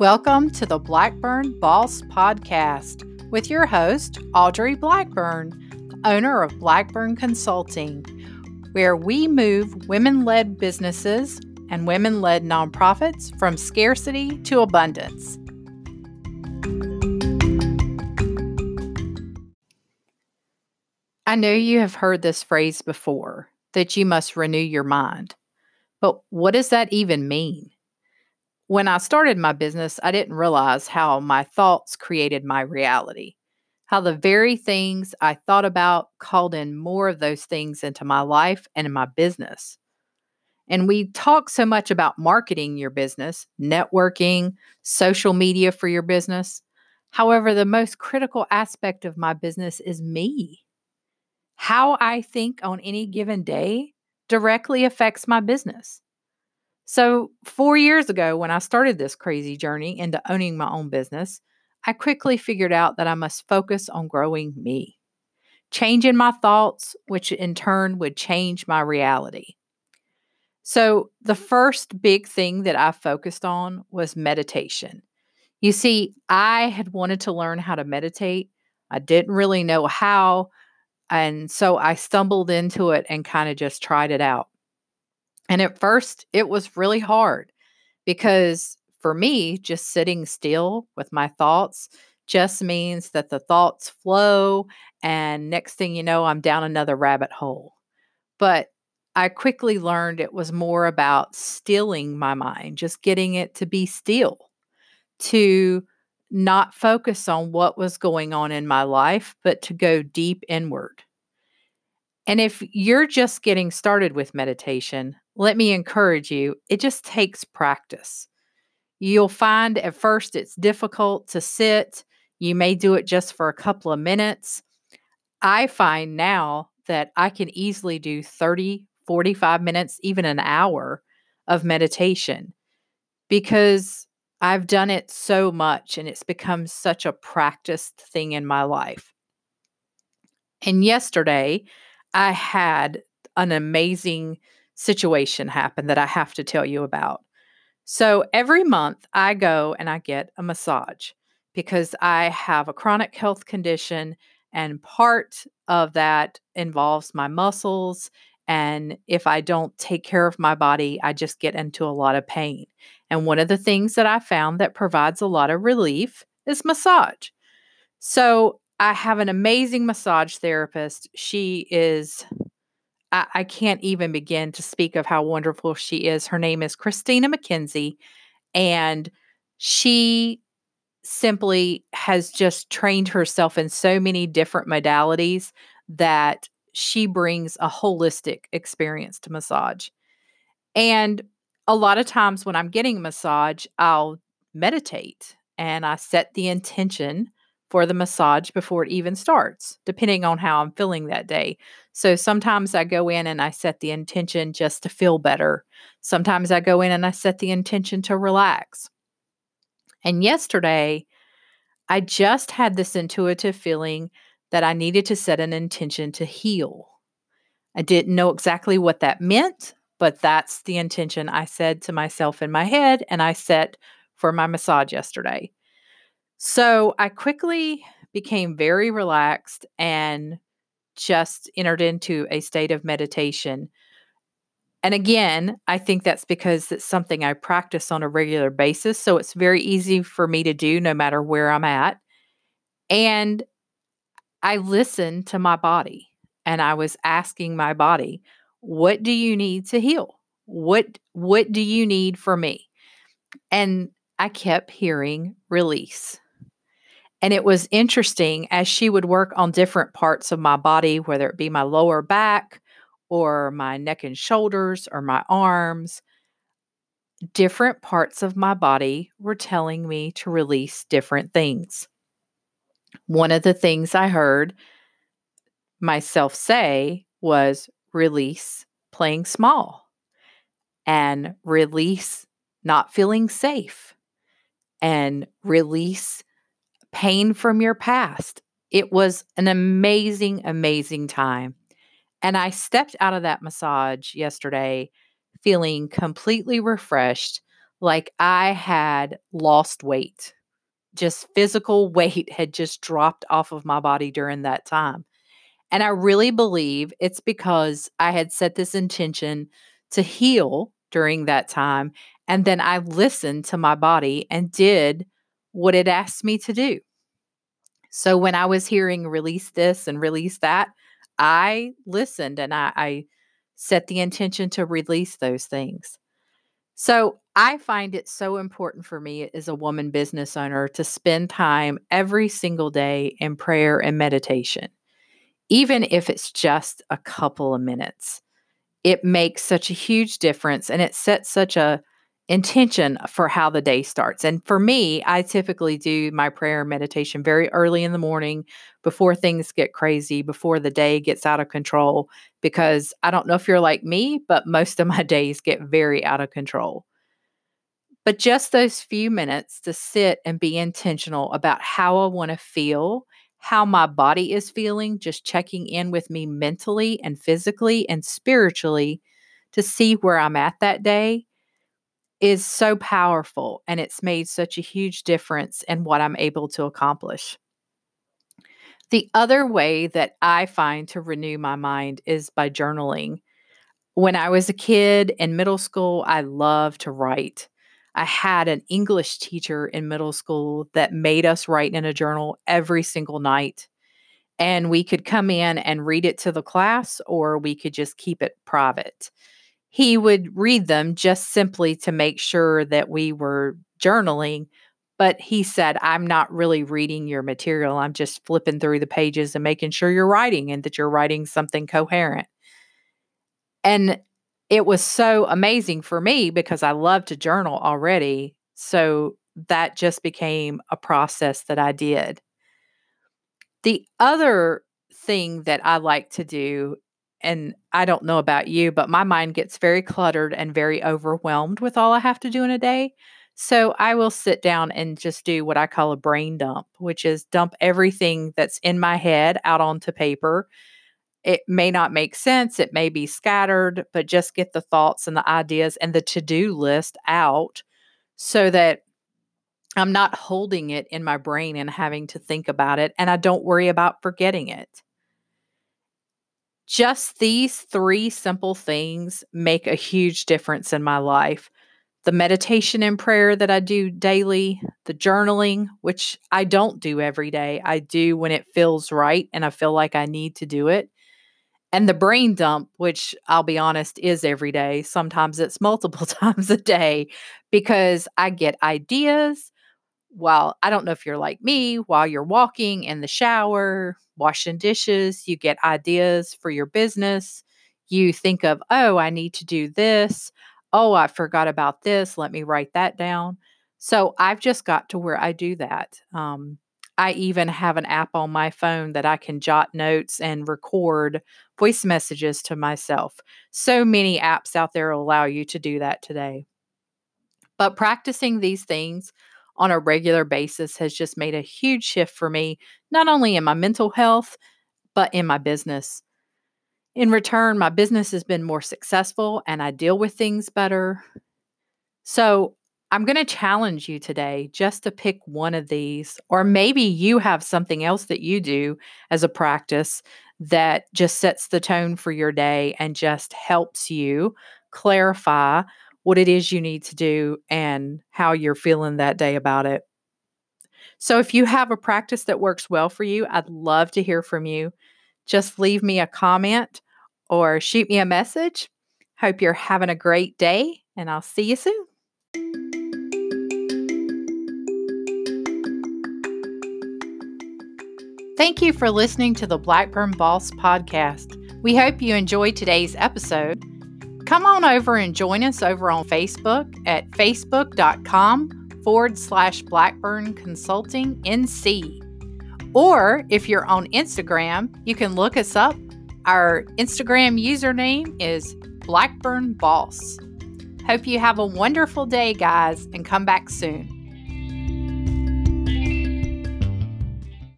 Welcome to the Blackburn Boss Podcast with your host, Audrey Blackburn, owner of Blackburn Consulting, where we move women led businesses and women led nonprofits from scarcity to abundance. I know you have heard this phrase before that you must renew your mind. But what does that even mean? When I started my business, I didn't realize how my thoughts created my reality, how the very things I thought about called in more of those things into my life and in my business. And we talk so much about marketing your business, networking, social media for your business. However, the most critical aspect of my business is me. How I think on any given day directly affects my business. So, four years ago, when I started this crazy journey into owning my own business, I quickly figured out that I must focus on growing me, changing my thoughts, which in turn would change my reality. So, the first big thing that I focused on was meditation. You see, I had wanted to learn how to meditate. I didn't really know how. And so I stumbled into it and kind of just tried it out. And at first, it was really hard because for me, just sitting still with my thoughts just means that the thoughts flow. And next thing you know, I'm down another rabbit hole. But I quickly learned it was more about stilling my mind, just getting it to be still, to not focus on what was going on in my life, but to go deep inward. And if you're just getting started with meditation, let me encourage you, it just takes practice. You'll find at first it's difficult to sit. You may do it just for a couple of minutes. I find now that I can easily do 30, 45 minutes, even an hour of meditation because I've done it so much and it's become such a practiced thing in my life. And yesterday, I had an amazing situation happen that I have to tell you about. So every month, I go and I get a massage because I have a chronic health condition, and part of that involves my muscles and if I don't take care of my body, I just get into a lot of pain. And one of the things that I found that provides a lot of relief is massage. So I have an amazing massage therapist. She is, I, I, can't even begin to speak of how wonderful she is. Her name is Christina McKenzie, and she simply has just trained herself in so many different modalities that she brings a holistic experience to massage. And a lot of times when I'm getting a massage, I'll meditate and I set the intention for the massage before it even starts, depending on how I'm feeling that day. So sometimes I go in and I set the intention just to feel better. Sometimes I go in and I set the intention to relax. And yesterday, I just had this intuitive feeling that I needed to set an intention to heal. I didn't know exactly what that meant, but that's the intention I said to myself in my head and I set for my massage yesterday. So I quickly became very relaxed and just entered into a state of meditation. And again, I think that's because it's something I practice on a regular basis. So it's very easy for me to do no matter where I'm at. And I listened to my body and I was asking my body, what do you need to heal? What what do you need for me? And I kept hearing release. And it was interesting as she would work on different parts of my body, whether it be my lower back or my neck and shoulders or my arms, different parts of my body were telling me to release different things. One of the things I heard myself say was release playing small and release not feeling safe and release pain from your past. It was an amazing, amazing time. And I stepped out of that massage yesterday feeling completely refreshed, like I had lost weight. Just physical weight had just dropped off of my body during that time. And I really believe it's because I had set this intention to heal during that time. And then I listened to my body and did what it asked me to do. So when I was hearing release this and release that, I listened and I, I set the intention to release those things. So I find it so important for me as a woman business owner to spend time every single day in prayer and meditation, even if it's just a couple of minutes. It makes such a huge difference and it sets such a intention for how the day starts. And for me, I typically do my prayer meditation very early in the morning before things get crazy, before the day gets out of control, because I don't know if you're like me, but most of my days get very out of control. But just those few minutes to sit and be intentional about how I want to feel, how my body is feeling, just checking in with me mentally and physically and spiritually to see where I'm at that day is so powerful and it's made such a huge difference in what I'm able to accomplish. The other way that I find to renew my mind is by journaling. When I was a kid in middle school, I loved to write. I had an English teacher in middle school that made us write in a journal every single night. And we could come in and read it to the class, or we could just keep it private he would read them just simply to make sure that we were journaling. But he said, I'm not really reading your material. I'm just flipping through the pages and making sure you're writing and that you're writing something coherent. And it was so amazing for me because I love to journal already. So that just became a process that I did. The other thing that I like to do and I don't know about you, but my mind gets very cluttered and very overwhelmed with all I have to do in a day. So I will sit down and just do what I call a brain dump, which is dump everything that's in my head out onto paper. It may not make sense, it may be scattered, but just get the thoughts and the ideas and the to do list out so that I'm not holding it in my brain and having to think about it. And I don't worry about forgetting it. Just these three simple things make a huge difference in my life. The meditation and prayer that I do daily, the journaling, which I don't do every day, I do when it feels right and I feel like I need to do it. And the brain dump, which I'll be honest is every day. Sometimes it's multiple times a day because I get ideas while I don't know if you're like me, while you're walking in the shower, washing dishes, you get ideas for your business. You think of, oh, I need to do this. Oh, I forgot about this. Let me write that down. So I've just got to where I do that. Um, I even have an app on my phone that I can jot notes and record voice messages to myself. So many apps out there allow you to do that today. But practicing these things on a regular basis has just made a huge shift for me, not only in my mental health, but in my business. In return, my business has been more successful and I deal with things better. So, I'm going to challenge you today just to pick one of these, or maybe you have something else that you do as a practice that just sets the tone for your day and just helps you clarify what it is you need to do and how you're feeling that day about it. So, if you have a practice that works well for you, I'd love to hear from you. Just leave me a comment or shoot me a message. Hope you're having a great day, and I'll see you soon. Thank you for listening to the Blackburn Boss podcast. We hope you enjoyed today's episode come on over and join us over on Facebook at facebook.com forward slash Blackburn Consulting NC. Or if you're on Instagram, you can look us up. Our Instagram username is Blackburn Boss. Hope you have a wonderful day, guys, and come back soon.